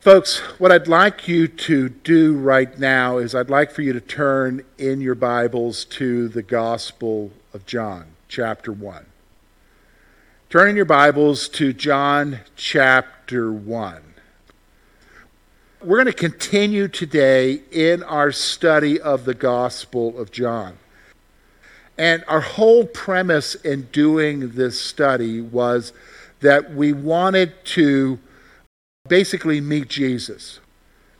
Folks, what I'd like you to do right now is I'd like for you to turn in your Bibles to the Gospel of John, chapter 1. Turn in your Bibles to John chapter 1. We're going to continue today in our study of the Gospel of John. And our whole premise in doing this study was that we wanted to basically meet Jesus.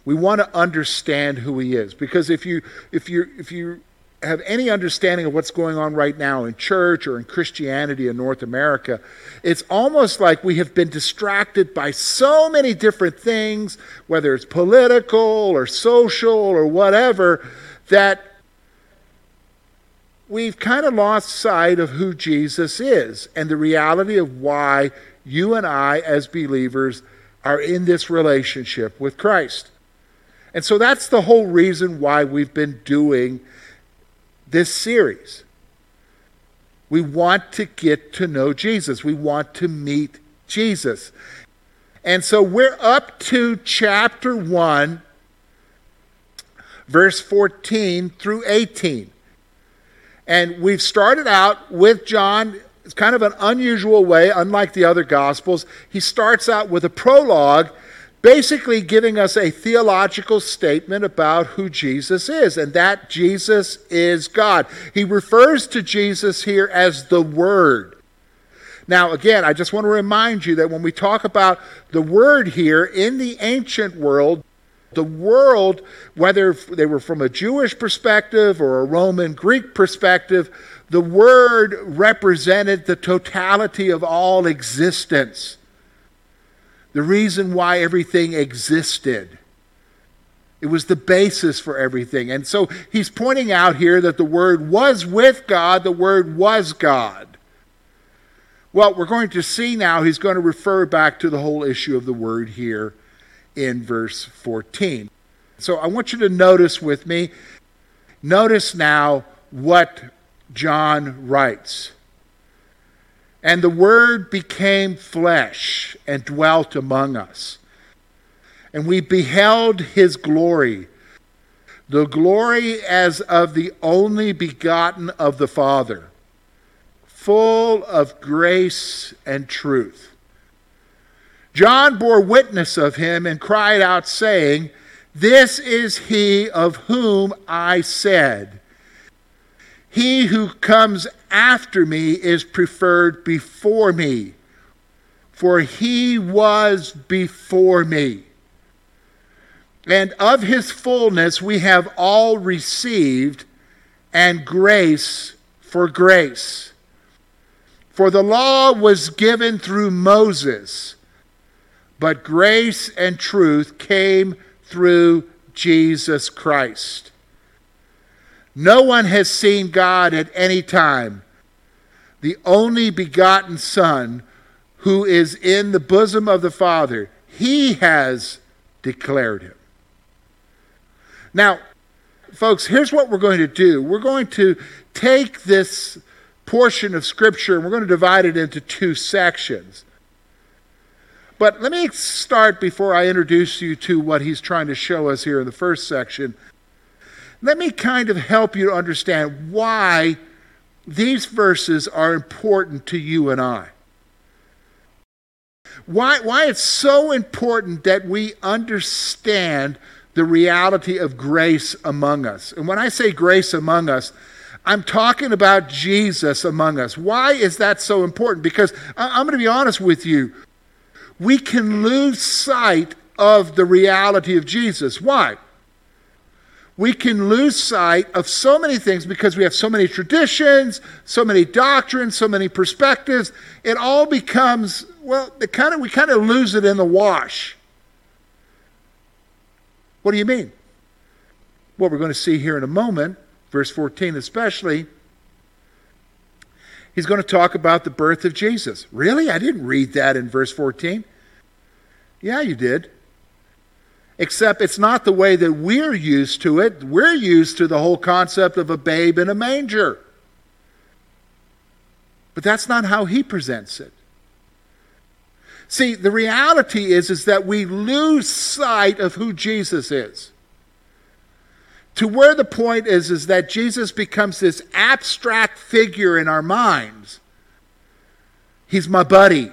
We want to understand who he is because if you if you if you have any understanding of what's going on right now in church or in Christianity in North America, it's almost like we have been distracted by so many different things, whether it's political or social or whatever, that we've kind of lost sight of who Jesus is and the reality of why you and I, as believers, are in this relationship with Christ. And so that's the whole reason why we've been doing this series. We want to get to know Jesus, we want to meet Jesus. And so we're up to chapter 1, verse 14 through 18. And we've started out with John it's kind of an unusual way, unlike the other Gospels. He starts out with a prologue, basically giving us a theological statement about who Jesus is, and that Jesus is God. He refers to Jesus here as the Word. Now, again, I just want to remind you that when we talk about the Word here in the ancient world, the world, whether they were from a Jewish perspective or a Roman Greek perspective, the Word represented the totality of all existence, the reason why everything existed. It was the basis for everything. And so he's pointing out here that the Word was with God, the Word was God. Well, we're going to see now he's going to refer back to the whole issue of the Word here in verse 14. So I want you to notice with me, notice now what John writes. And the Word became flesh and dwelt among us. And we beheld his glory, the glory as of the only begotten of the Father, full of grace and truth. John bore witness of him and cried out, saying, This is he of whom I said, he who comes after me is preferred before me, for he was before me. And of his fullness we have all received, and grace for grace. For the law was given through Moses, but grace and truth came through Jesus Christ. No one has seen God at any time. The only begotten Son, who is in the bosom of the Father, he has declared him. Now, folks, here's what we're going to do. We're going to take this portion of Scripture and we're going to divide it into two sections. But let me start before I introduce you to what he's trying to show us here in the first section let me kind of help you to understand why these verses are important to you and I. Why, why it's so important that we understand the reality of grace among us. And when I say grace among us, I'm talking about Jesus among us. Why is that so important? Because I'm going to be honest with you. We can lose sight of the reality of Jesus. Why? We can lose sight of so many things because we have so many traditions, so many doctrines, so many perspectives. It all becomes, well, it kind of, we kind of lose it in the wash. What do you mean? what we're going to see here in a moment, verse 14 especially, he's going to talk about the birth of Jesus. Really? I didn't read that in verse 14. Yeah, you did. Except it's not the way that we're used to it. We're used to the whole concept of a babe in a manger. But that's not how he presents it. See, the reality is, is that we lose sight of who Jesus is. To where the point is, is that Jesus becomes this abstract figure in our minds. He's my buddy.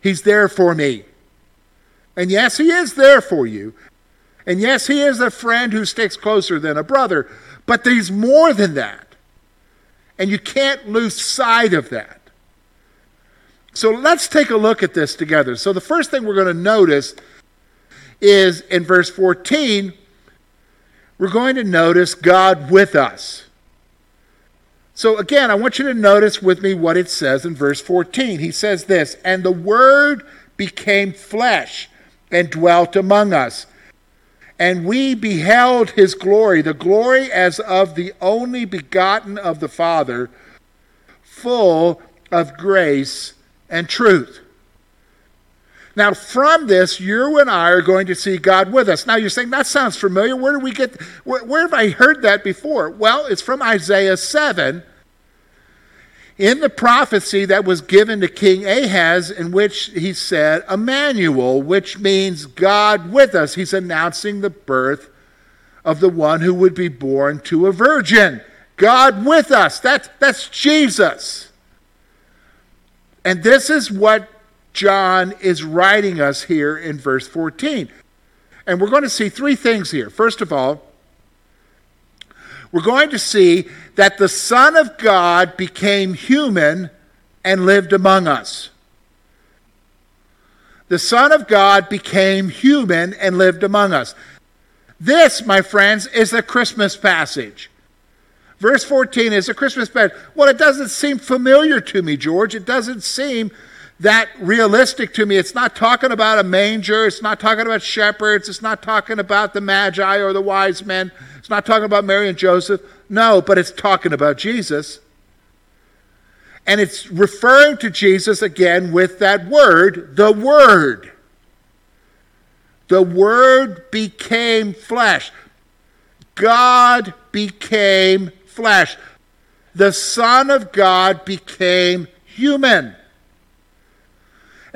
He's there for me. And yes, he is there for you. And yes, he is a friend who sticks closer than a brother. But He's more than that. And you can't lose sight of that. So let's take a look at this together. So the first thing we're going to notice is in verse 14, we're going to notice God with us. So again, I want you to notice with me what it says in verse 14. He says this, and the Word became flesh and dwelt among us. And we beheld his glory, the glory as of the only begotten of the Father, full of grace and truth. Now, from this, you and I are going to see God with us. Now, you're saying, that sounds familiar. Where do we get, where, where have I heard that before? Well, it's from Isaiah 7 in the prophecy that was given to King Ahaz, in which he said, Emmanuel, which means God with us. He's announcing the birth of the one who would be born to a virgin. God with us. That's, that's Jesus. And this is what John is writing us here in verse 14. And we're going to see three things here. First of all, we're going to see that the Son of God became human and lived among us. The Son of God became human and lived among us. This, my friends, is the Christmas passage. Verse 14 is a Christmas passage. Well, it doesn't seem familiar to me, George. It doesn't seem that realistic to me. It's not talking about a manger. It's not talking about shepherds. It's not talking about the magi or the wise men. It's not talking about Mary and Joseph. No, but it's talking about Jesus. And it's referring to Jesus again with that word, the Word. The Word became flesh. God became flesh. The Son of God became human.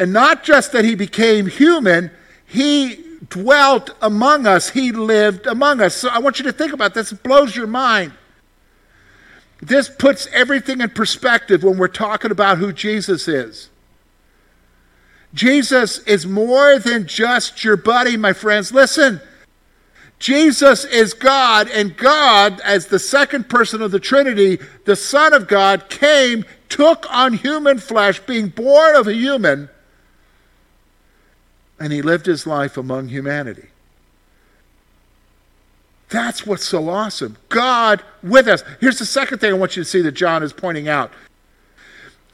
And not just that he became human, he dwelt among us, he lived among us. So I want you to think about this. It blows your mind. This puts everything in perspective when we're talking about who Jesus is. Jesus is more than just your buddy, my friends. Listen, Jesus is God, and God, as the second person of the Trinity, the Son of God, came, took on human flesh, being born of a human and he lived his life among humanity. That's what's so awesome. God with us. Here's the second thing I want you to see that John is pointing out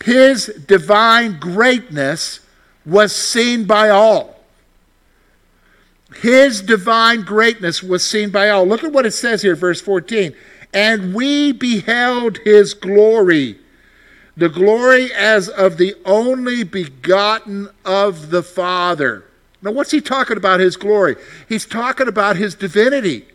His divine greatness was seen by all. His divine greatness was seen by all. Look at what it says here, verse 14. And we beheld his glory, the glory as of the only begotten of the Father now, what's he talking about his glory? He's talking about his divinity.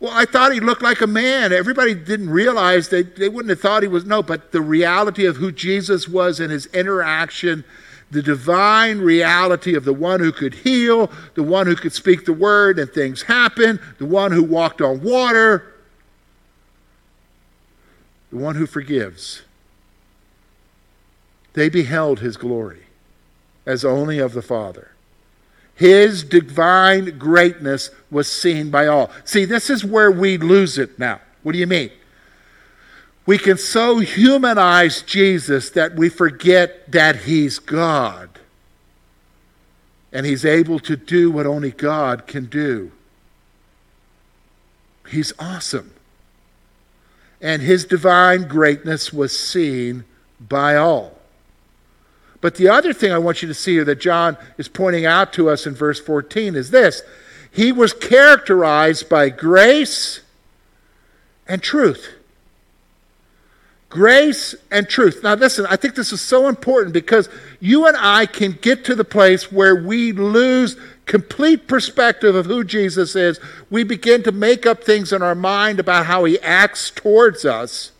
Well, I thought he looked like a man. Everybody didn't realize they, they wouldn't have thought he was. No, but the reality of who Jesus was and his interaction, the divine reality of the one who could heal, the one who could speak the word and things happen, the one who walked on water, the one who forgives. They beheld his glory as only of the Father. His divine greatness was seen by all. See, this is where we lose it now. What do you mean? We can so humanize Jesus that we forget that he's God. And he's able to do what only God can do. He's awesome. And his divine greatness was seen by all. But the other thing I want you to see here that John is pointing out to us in verse 14 is this He was characterized by grace and truth. Grace and truth. Now, listen, I think this is so important because you and I can get to the place where we lose complete perspective of who Jesus is. We begin to make up things in our mind about how he acts towards us.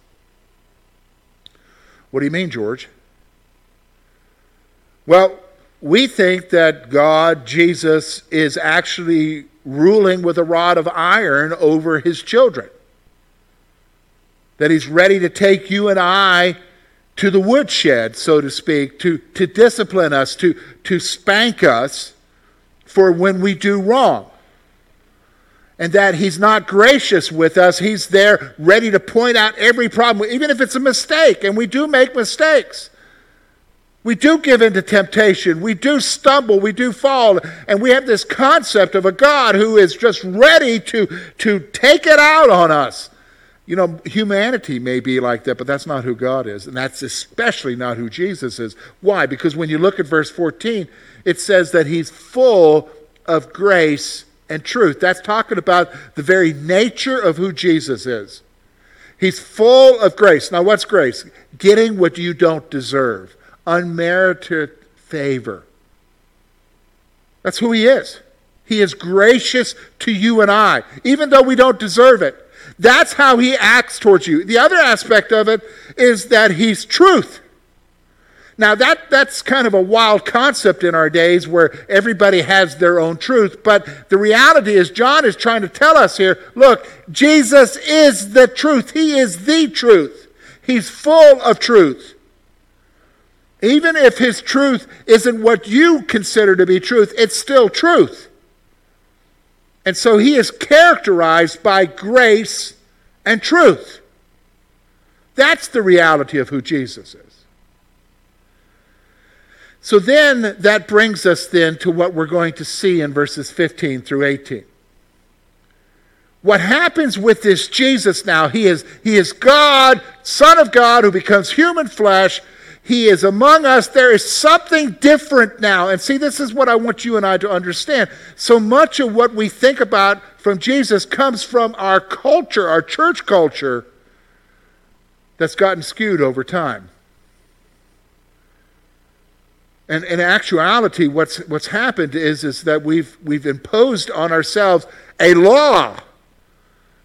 What do you mean, George? Well, we think that God, Jesus, is actually ruling with a rod of iron over his children that he's ready to take you and I to the woodshed, so to speak, to, to discipline us, to, to spank us for when we do wrong. And that he's not gracious with us. He's there ready to point out every problem, even if it's a mistake. And we do make mistakes. We do give in to temptation. We do stumble. We do fall. And we have this concept of a God who is just ready to, to take it out on us. You know, humanity may be like that, but that's not who God is. And that's especially not who Jesus is. Why? Because when you look at verse 14, it says that he's full of grace and truth. That's talking about the very nature of who Jesus is. He's full of grace. Now, what's grace? Getting what you don't deserve, unmerited favor. That's who he is. He is gracious to you and I, even though we don't deserve it. That's how he acts towards you. The other aspect of it is that he's truth. Now, that, that's kind of a wild concept in our days where everybody has their own truth. But the reality is, John is trying to tell us here look, Jesus is the truth. He is the truth. He's full of truth. Even if his truth isn't what you consider to be truth, it's still truth. And so he is characterized by grace and truth. That's the reality of who Jesus is. So then that brings us then to what we're going to see in verses 15 through 18. What happens with this Jesus now, he is, he is God, Son of God, who becomes human flesh, he is among us. There is something different now. And see, this is what I want you and I to understand. So much of what we think about from Jesus comes from our culture, our church culture, that's gotten skewed over time. And in actuality, what's, what's happened is, is that we've, we've imposed on ourselves a law.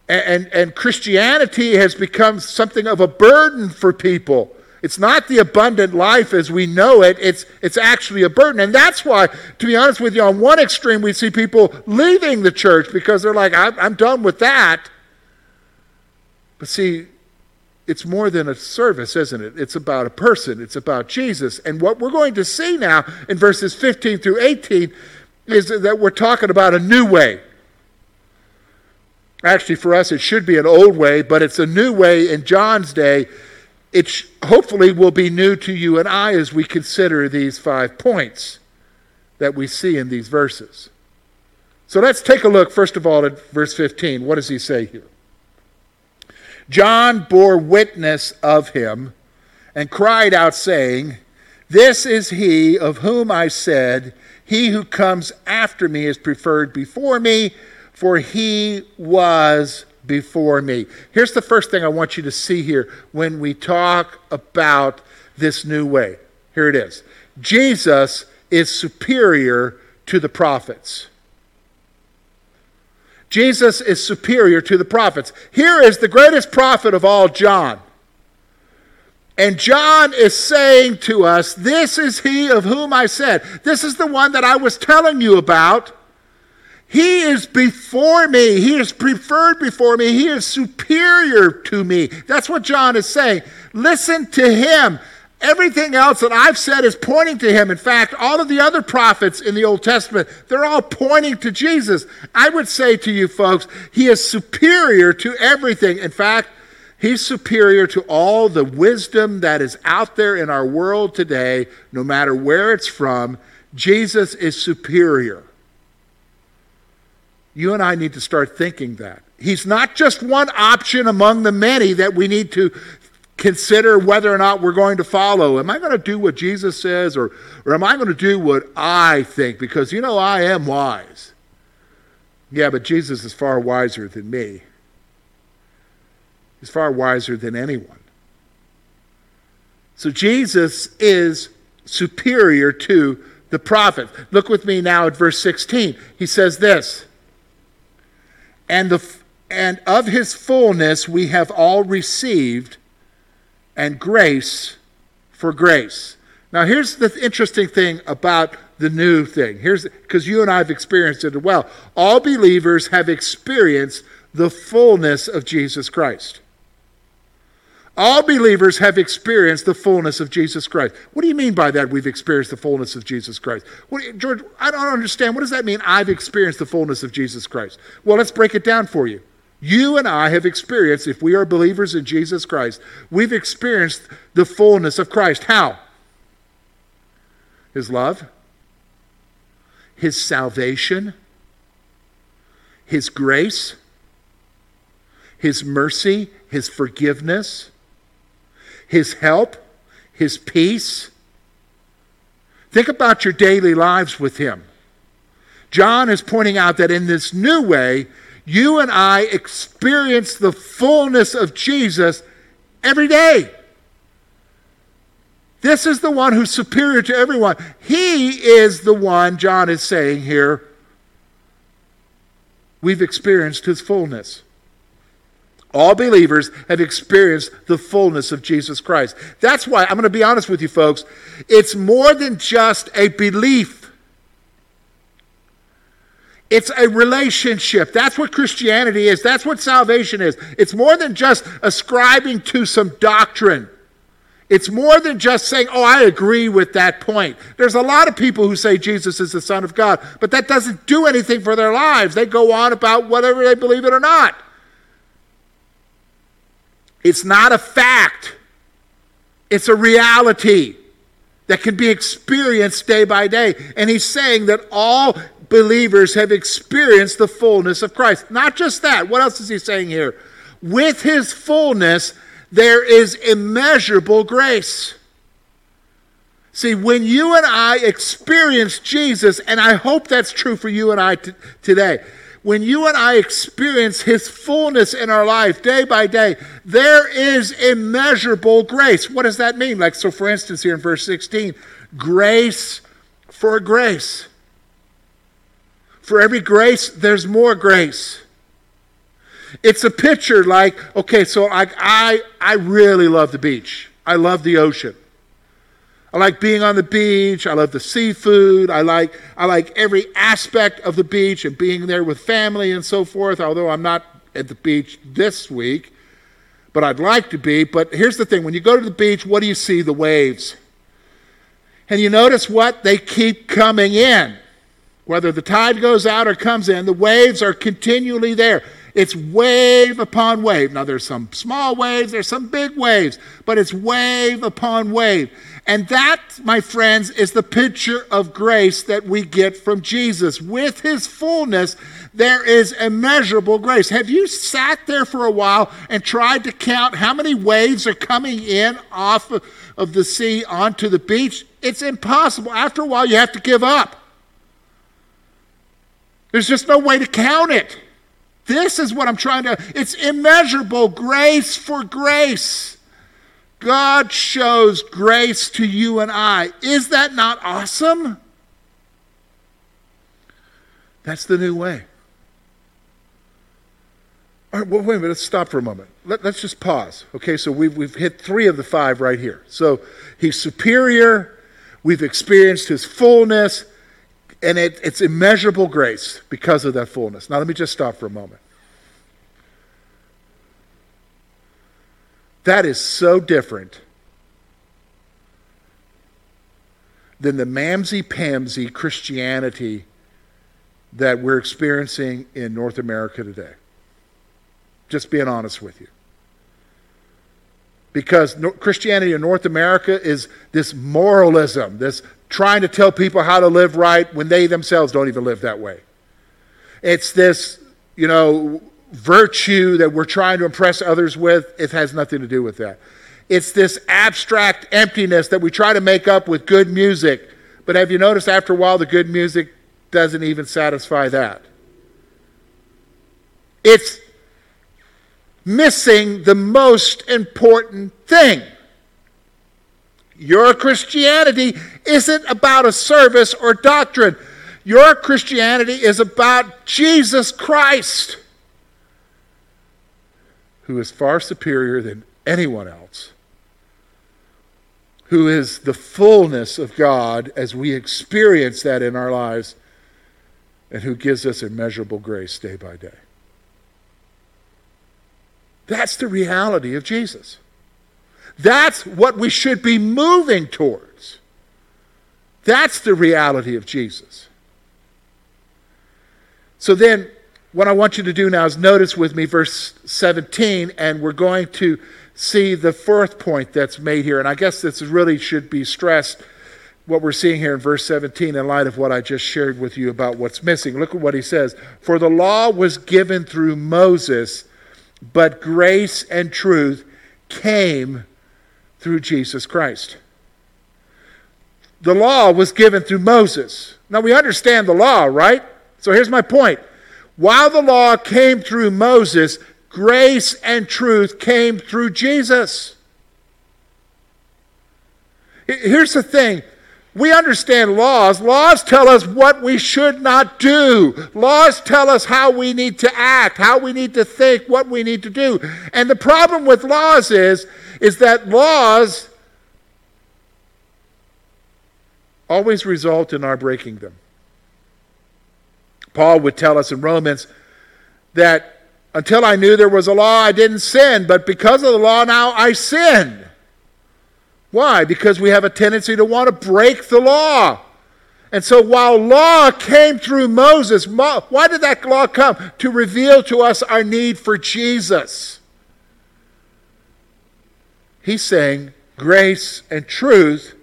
And, and, and Christianity has become something of a burden for people. It's not the abundant life as we know it, it's, it's actually a burden. And that's why, to be honest with you, on one extreme, we see people leaving the church because they're like, I'm, I'm done with that. But see, it's more than a service, isn't it? It's about a person, it's about Jesus. And what we're going to see now in verses 15 through 18 is that we're talking about a new way. Actually, for us, it should be an old way, but it's a new way in John's day it hopefully will be new to you and I as we consider these five points that we see in these verses. So let's take a look, first of all, at verse 15. What does he say here? John bore witness of him and cried out, saying, This is he of whom I said, He who comes after me is preferred before me, for he was before me. Here's the first thing I want you to see here when we talk about this new way. Here it is Jesus is superior to the prophets. Jesus is superior to the prophets. Here is the greatest prophet of all, John. And John is saying to us, This is he of whom I said. This is the one that I was telling you about he is before me. He is preferred before me. He is superior to me. That's what John is saying. Listen to him. Everything else that I've said is pointing to him. In fact, all of the other prophets in the Old Testament, they're all pointing to Jesus. I would say to you folks, he is superior to everything. In fact, he's superior to all the wisdom that is out there in our world today, no matter where it's from. Jesus is superior. You and I need to start thinking that. He's not just one option among the many that we need to consider whether or not we're going to follow. Am I going to do what Jesus says or, or am I going to do what I think? Because, you know, I am wise. Yeah, but Jesus is far wiser than me. He's far wiser than anyone. So Jesus is superior to the prophet. Look with me now at verse 16. He says this And, the, and of his fullness we have all received, and grace for grace. Now, here's the interesting thing about the new thing. Here's because you and I have experienced it well. All believers have experienced the fullness of Jesus Christ. All believers have experienced the fullness of Jesus Christ. What do you mean by that? We've experienced the fullness of Jesus Christ. What, George, I don't understand. What does that mean? I've experienced the fullness of Jesus Christ. Well, let's break it down for you. You and I have experienced, if we are believers in Jesus Christ, we've experienced the fullness of Christ. How? His love, His salvation, His grace, His mercy, His forgiveness his help, His peace. Think about your daily lives with Him. John is pointing out that in this new way, you and I experience the fullness of Jesus every day. This is the one who's superior to everyone. He is the one, John is saying here, we've experienced his fullness. All believers have experienced the fullness of Jesus Christ. That's why, I'm going to be honest with you folks, it's more than just a belief. It's a relationship. That's what Christianity is. That's what salvation is. It's more than just ascribing to some doctrine. It's more than just saying, oh, I agree with that point. There's a lot of people who say Jesus is the Son of God, but that doesn't do anything for their lives. They go on about whether they believe it or not. It's not a fact, it's a reality that can be experienced day by day. And he's saying that all believers have experienced the fullness of Christ. Not just that. What else is he saying here? With his fullness, there is immeasurable grace. See, when you and I experience Jesus, and I hope that's true for you and I t- today, when you and I experience His fullness in our life day by day, there is immeasurable grace. What does that mean? Like, so for instance, here in verse 16, grace for grace. For every grace, there's more grace. It's a picture like, okay, so I, I, I really love the beach. I love the ocean. I like being on the beach. I love the seafood. I like, I like every aspect of the beach and being there with family and so forth, although I'm not at the beach this week, but I'd like to be. But here's the thing when you go to the beach, what do you see? The waves. And you notice what? They keep coming in. Whether the tide goes out or comes in, the waves are continually there. It's wave upon wave. Now, there's some small waves, there's some big waves, but it's wave upon wave. And that, my friends, is the picture of grace that we get from Jesus. With his fullness, there is immeasurable grace. Have you sat there for a while and tried to count how many waves are coming in off of the sea onto the beach? It's impossible. After a while, you have to give up. There's just no way to count it. This is what I'm trying to, it's immeasurable grace for grace. God shows grace to you and I. Is that not awesome? That's the new way. All right, well, wait a minute, let's stop for a moment. Let, us just pause. Okay, so we've, we've hit three of the five right here. So he's superior, we've experienced his fullness, and it, it's immeasurable grace because of that fullness. Now, let me just stop for a moment. That is so different than the mamsy pamsy Christianity that we're experiencing in North America today. Just being honest with you. Because Christianity in North America is this moralism, this trying to tell people how to live right when they themselves don't even live that way. It's this, you know, virtue that we're trying to impress others with, it has nothing to do with that. It's this abstract emptiness that we try to make up with good music. But have you noticed after a while the good music doesn't even satisfy that? it's missing the most important thing. Your Christianity isn't about a service or doctrine. Your Christianity is about Jesus Christ, who is far superior than anyone else, who is the fullness of God as we experience that in our lives, and who gives us immeasurable grace day by day. That's the reality of Jesus. That's what we should be moving towards. That's the reality of Jesus. So then, what I want you to do now is notice with me verse 17, and we're going to see the fourth point that's made here. And I guess this really should be stressed what we're seeing here in verse 17 in light of what I just shared with you about what's missing. Look at what he says. For the law was given through Moses, but grace and truth came through Jesus Christ. The law was given through Moses. Now we understand the law, right? So here's my point. While the law came through Moses, grace and truth came through Jesus. Here's the thing we understand laws. Laws tell us what we should not do. Laws tell us how we need to act, how we need to think, what we need to do. And the problem with laws is, is that laws always result in our breaking them. Paul would tell us in Romans that until I knew there was a law, I didn't sin, but because of the law now I sin. Why? Because we have a tendency to want to break the law. And so while law came through Moses, why did that law come? To reveal to us our need for Jesus. He's saying grace and truth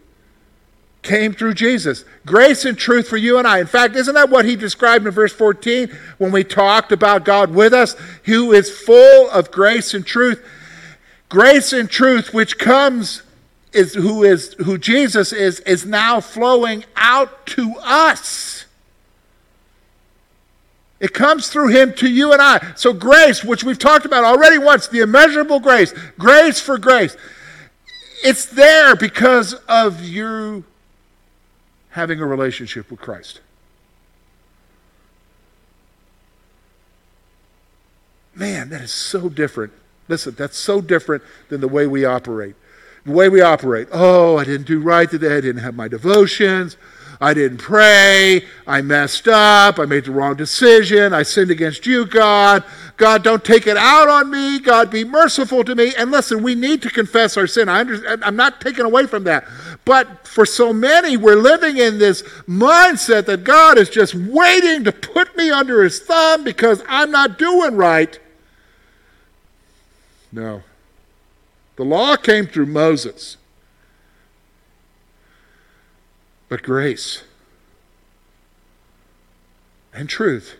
came through Jesus. Grace and truth for you and I. In fact, isn't that what he described in verse 14 when we talked about God with us, who is full of grace and truth? Grace and truth, which comes is who is who Jesus is is now flowing out to us. It comes through him to you and I. So grace, which we've talked about already once, the immeasurable grace, grace for grace. It's there because of you having a relationship with Christ. Man, that is so different. Listen, that's so different than the way we operate the way we operate. Oh, I didn't do right today. I didn't have my devotions. I didn't pray. I messed up. I made the wrong decision. I sinned against you, God. God, don't take it out on me. God, be merciful to me. And listen, we need to confess our sin. I am not taken away from that. But for so many, we're living in this mindset that God is just waiting to put me under his thumb because I'm not doing right. No. The law came through Moses, but grace and truth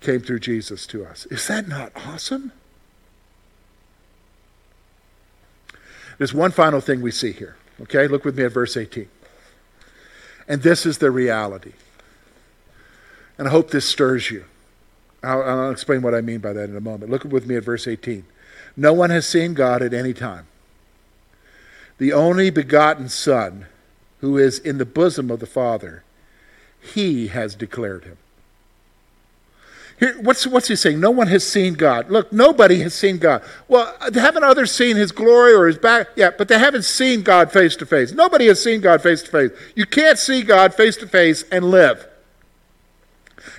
came through Jesus to us. Is that not awesome? There's one final thing we see here. Okay, look with me at verse 18. And this is the reality. And I hope this stirs you. I'll, I'll, explain what I mean by that in a moment. Look with me at verse 18. No one has seen God at any time. The only begotten Son, who is in the bosom of the Father, he has declared him. Here, what's, what's he saying? No one has seen God. Look, nobody has seen God. Well, uh, haven't others seen his glory or his back? Yeah, but they haven't seen God face to face. Nobody has seen God face to face. You can't see God face to face and live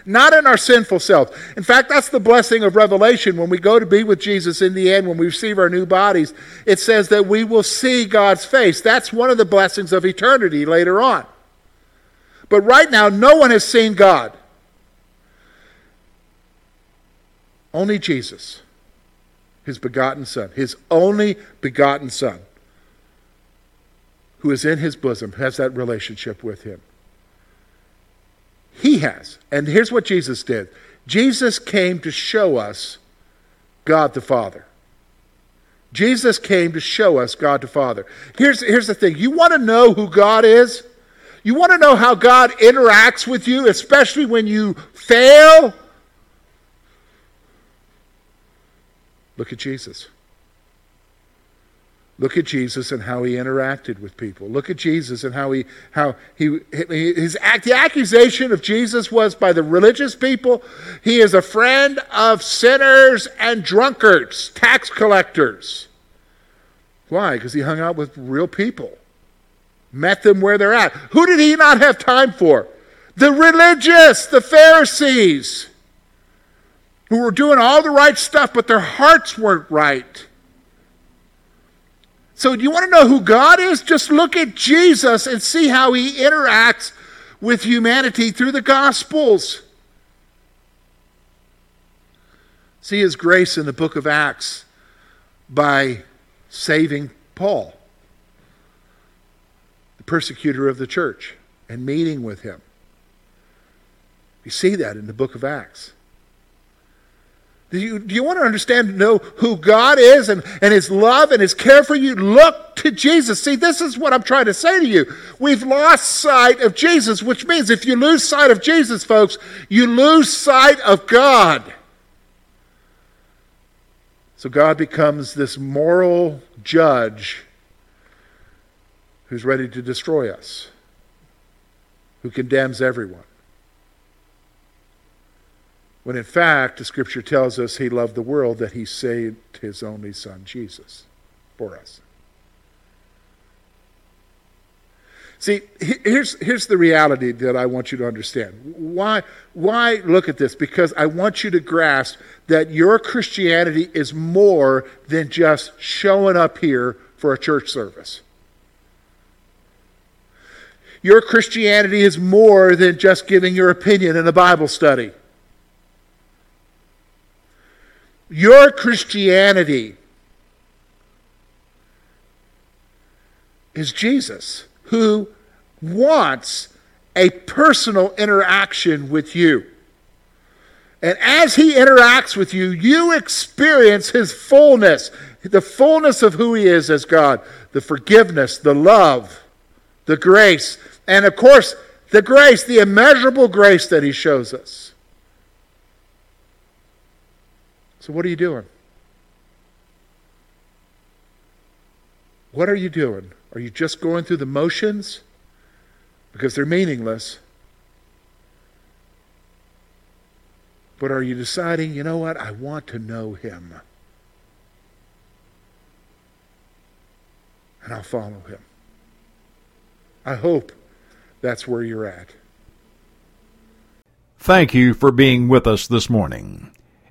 not in our sinful self. In fact, that's the blessing of Revelation. When we go to be with Jesus in the end, when we receive our new bodies, it says that we will see God's face. That's one of the blessings of eternity later on. But right now, no one has seen God. Only Jesus, his begotten Son, his only begotten Son, who is in his bosom, has that relationship with him. He has. And here's what Jesus did Jesus came to show us God the Father. Jesus came to show us God the Father. Here's, here's the thing you want to know who God is? You want to know how God interacts with you, especially when you fail? Look at Jesus. Look at Jesus and how he interacted with people. Look at Jesus and how he how he his act the accusation of Jesus was by the religious people. He is a friend of sinners and drunkards, tax collectors. Why? Because he hung out with real people, met them where they're at. Who did he not have time for? The religious, the Pharisees, who were doing all the right stuff, but their hearts weren't right. So, do you want to know who God is? Just look at Jesus and see how he interacts with humanity through the Gospels. See his grace in the book of Acts by saving Paul, the persecutor of the church, and meeting with him. You see that in the book of Acts. Do you, do you want to understand and know who God is and, and His love and His care for you? Look to Jesus. See, this is what I'm trying to say to you. We've lost sight of Jesus, which means if you lose sight of Jesus, folks, you lose sight of God. So God becomes this moral judge who's ready to destroy us, who condemns everyone. When in fact, the scripture tells us he loved the world that he saved his only son, Jesus, for us. See, here's, here's the reality that I want you to understand. Why, why look at this? Because I want you to grasp that your Christianity is more than just showing up here for a church service. Your Christianity is more than just giving your opinion in a Bible study. Your Christianity is Jesus, who wants a personal interaction with you. And as he interacts with you, you experience his fullness, the fullness of who he is as God, the forgiveness, the love, the grace, and of course, the grace, the immeasurable grace that he shows us. So, what are you doing? What are you doing? Are you just going through the motions? Because they're meaningless. But are you deciding, you know what? I want to know him. And I'll follow him. I hope that's where you're at. Thank you for being with us this morning